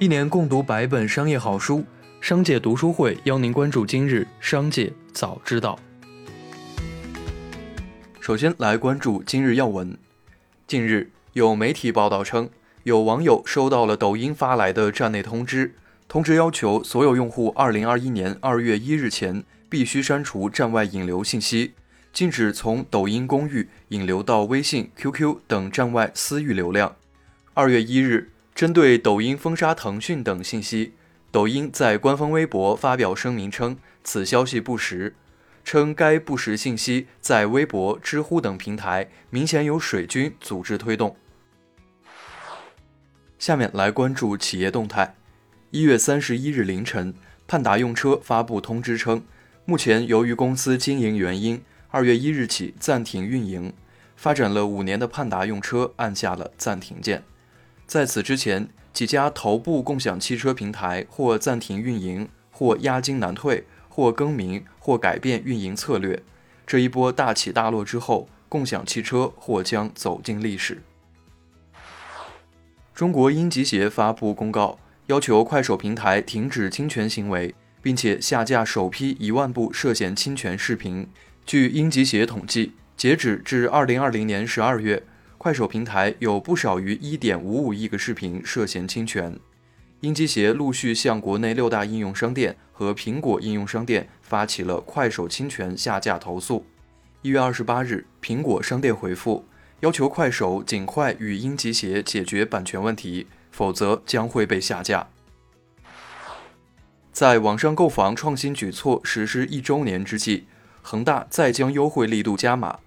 一年共读百本商业好书，商界读书会邀您关注今日商界早知道。首先来关注今日要闻。近日有媒体报道称，有网友收到了抖音发来的站内通知，通知要求所有用户2021年2月1日前必须删除站外引流信息，禁止从抖音公域引流到微信、QQ 等站外私域流量。2月1日。针对抖音封杀腾讯等信息，抖音在官方微博发表声明称，此消息不实，称该不实信息在微博、知乎等平台明显有水军组织推动。下面来关注企业动态。一月三十一日凌晨，盼达用车发布通知称，目前由于公司经营原因，二月一日起暂停运营。发展了五年的盼达用车按下了暂停键。在此之前，几家头部共享汽车平台或暂停运营，或押金难退，或更名，或改变运营策略。这一波大起大落之后，共享汽车或将走进历史。中国英集协发布公告，要求快手平台停止侵权行为，并且下架首批一万部涉嫌侵权视频。据英集协统计，截止至二零二零年十二月。快手平台有不少于一点五五亿个视频涉嫌侵权，英集协陆续向国内六大应用商店和苹果应用商店发起了快手侵权下架投诉。一月二十八日，苹果商店回复，要求快手尽快与英集协解决版权问题，否则将会被下架。在网上购房创新举措实施一周年之际，恒大再将优惠力度加码，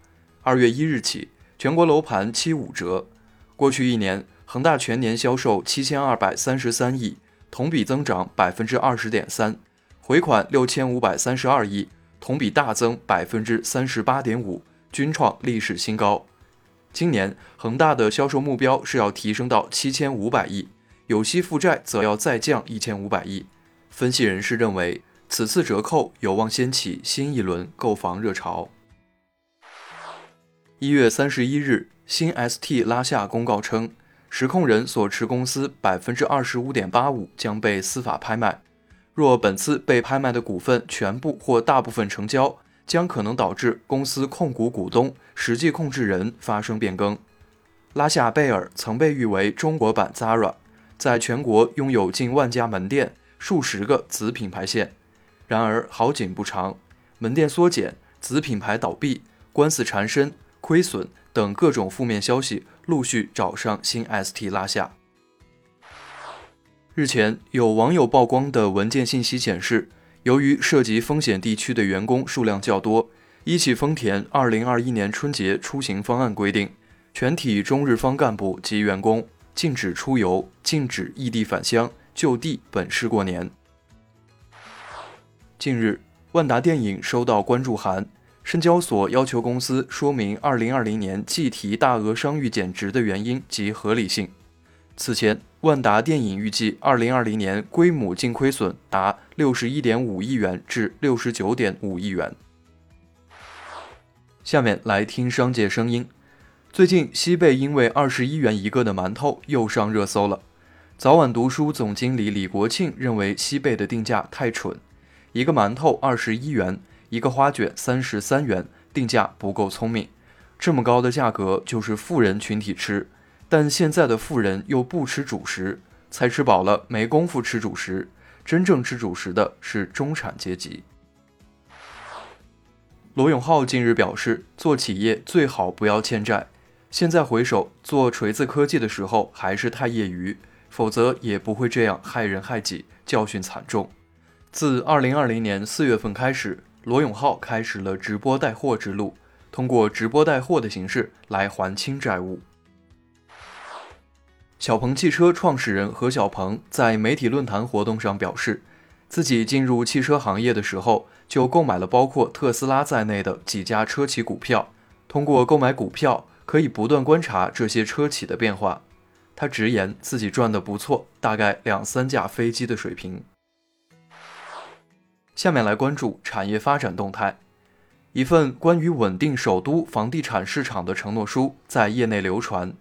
二月一日起。全国楼盘七五折。过去一年，恒大全年销售七千二百三十三亿，同比增长百分之二十点三；回款六千五百三十二亿，同比大增百分之三十八点五，均创历史新高。今年恒大的销售目标是要提升到七千五百亿，有息负债则要再降一千五百亿。分析人士认为，此次折扣有望掀起新一轮购房热潮。一月三十一日，新 ST 拉夏公告称，实控人所持公司百分之二十五点八五将被司法拍卖。若本次被拍卖的股份全部或大部分成交，将可能导致公司控股股东、实际控制人发生变更。拉夏贝尔曾被誉为中国版 Zara，在全国拥有近万家门店、数十个子品牌线。然而好景不长，门店缩减、子品牌倒闭、官司缠身。亏损等各种负面消息陆续找上新 ST 拉夏。日前，有网友曝光的文件信息显示，由于涉及风险地区的员工数量较多，一汽丰田2021年春节出行方案规定，全体中日方干部及员工禁止出游，禁止异地返乡，就地本市过年。近日，万达电影收到关注函。深交所要求公司说明2020年计提大额商誉减值的原因及合理性。此前，万达电影预计2020年归母净亏损达61.5亿元至69.5亿元。下面来听商界声音。最近，西贝因为21元一个的馒头又上热搜了。早晚读书总经理李国庆认为西贝的定价太蠢，一个馒头21元。一个花卷三十三元，定价不够聪明。这么高的价格就是富人群体吃，但现在的富人又不吃主食，菜吃饱了没工夫吃主食，真正吃主食的是中产阶级。罗永浩近日表示，做企业最好不要欠债。现在回首做锤子科技的时候还是太业余，否则也不会这样害人害己，教训惨重。自二零二零年四月份开始。罗永浩开始了直播带货之路，通过直播带货的形式来还清债务。小鹏汽车创始人何小鹏在媒体论坛活动上表示，自己进入汽车行业的时候就购买了包括特斯拉在内的几家车企股票，通过购买股票可以不断观察这些车企的变化。他直言自己赚的不错，大概两三架飞机的水平。下面来关注产业发展动态。一份关于稳定首都房地产市场的承诺书在业内流传。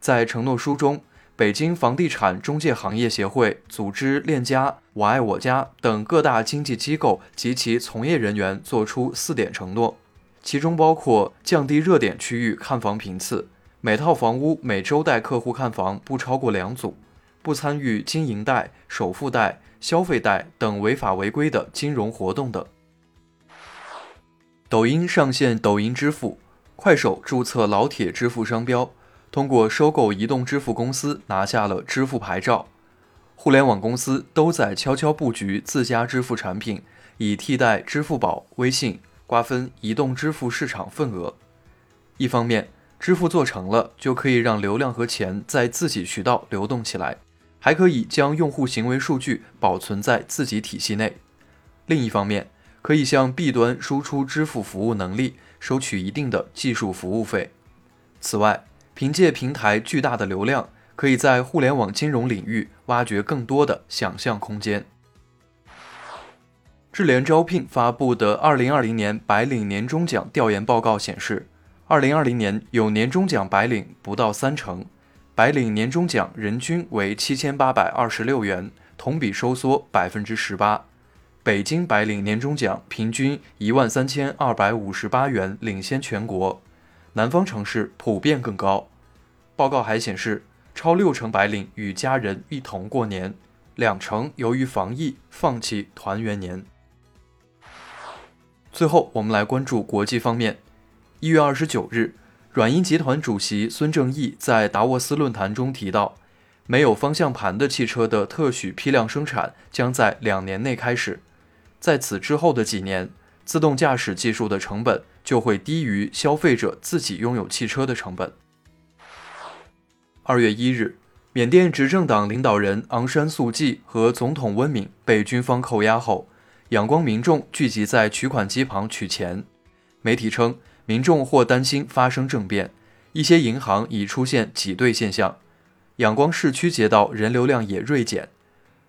在承诺书中，北京房地产中介行业协会组织链家、我爱我家等各大经纪机构及其从业人员作出四点承诺，其中包括降低热点区域看房频次，每套房屋每周带客户看房不超过两组，不参与经营贷、首付贷、消费贷等违法违规的金融活动等。抖音上线抖音支付，快手注册老铁支付商标，通过收购移动支付公司拿下了支付牌照。互联网公司都在悄悄布局自家支付产品，以替代支付宝、微信，瓜分移动支付市场份额。一方面，支付做成了，就可以让流量和钱在自己渠道流动起来，还可以将用户行为数据保存在自己体系内。另一方面，可以向 B 端输出支付服务能力，收取一定的技术服务费。此外，凭借平台巨大的流量，可以在互联网金融领域挖掘更多的想象空间。智联招聘发布的2020年白领年终奖调研报告显示，2020年有年终奖白领不到三成，白领年终奖人均为7826元，同比收缩百分之十八。北京白领年终奖平均一万三千二百五十八元，领先全国。南方城市普遍更高。报告还显示，超六成白领与家人一同过年，两成由于防疫放弃团圆年。最后，我们来关注国际方面。一月二十九日，软银集团主席孙正义在达沃斯论坛中提到，没有方向盘的汽车的特许批量生产将在两年内开始。在此之后的几年，自动驾驶技术的成本就会低于消费者自己拥有汽车的成本。二月一日，缅甸执政党领导人昂山素季和总统温敏被军方扣押后，仰光民众聚集在取款机旁取钱。媒体称，民众或担心发生政变，一些银行已出现挤兑现象。仰光市区街道人流量也锐减。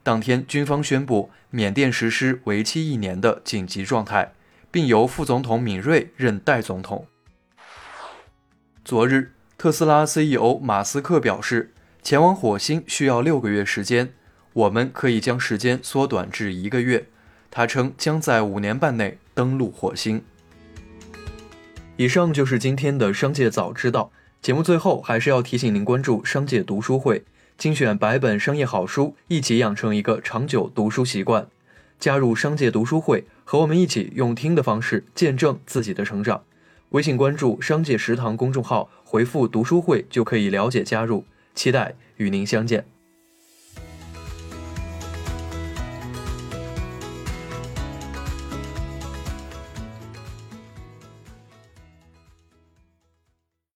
当天，军方宣布缅甸实施为期一年的紧急状态，并由副总统敏瑞任代总统。昨日，特斯拉 CEO 马斯克表示，前往火星需要六个月时间，我们可以将时间缩短至一个月。他称将在五年半内登陆火星。以上就是今天的商界早知道节目。最后，还是要提醒您关注商界读书会。精选百本商业好书，一起养成一个长久读书习惯。加入商界读书会，和我们一起用听的方式见证自己的成长。微信关注“商界食堂”公众号，回复“读书会”就可以了解加入。期待与您相见。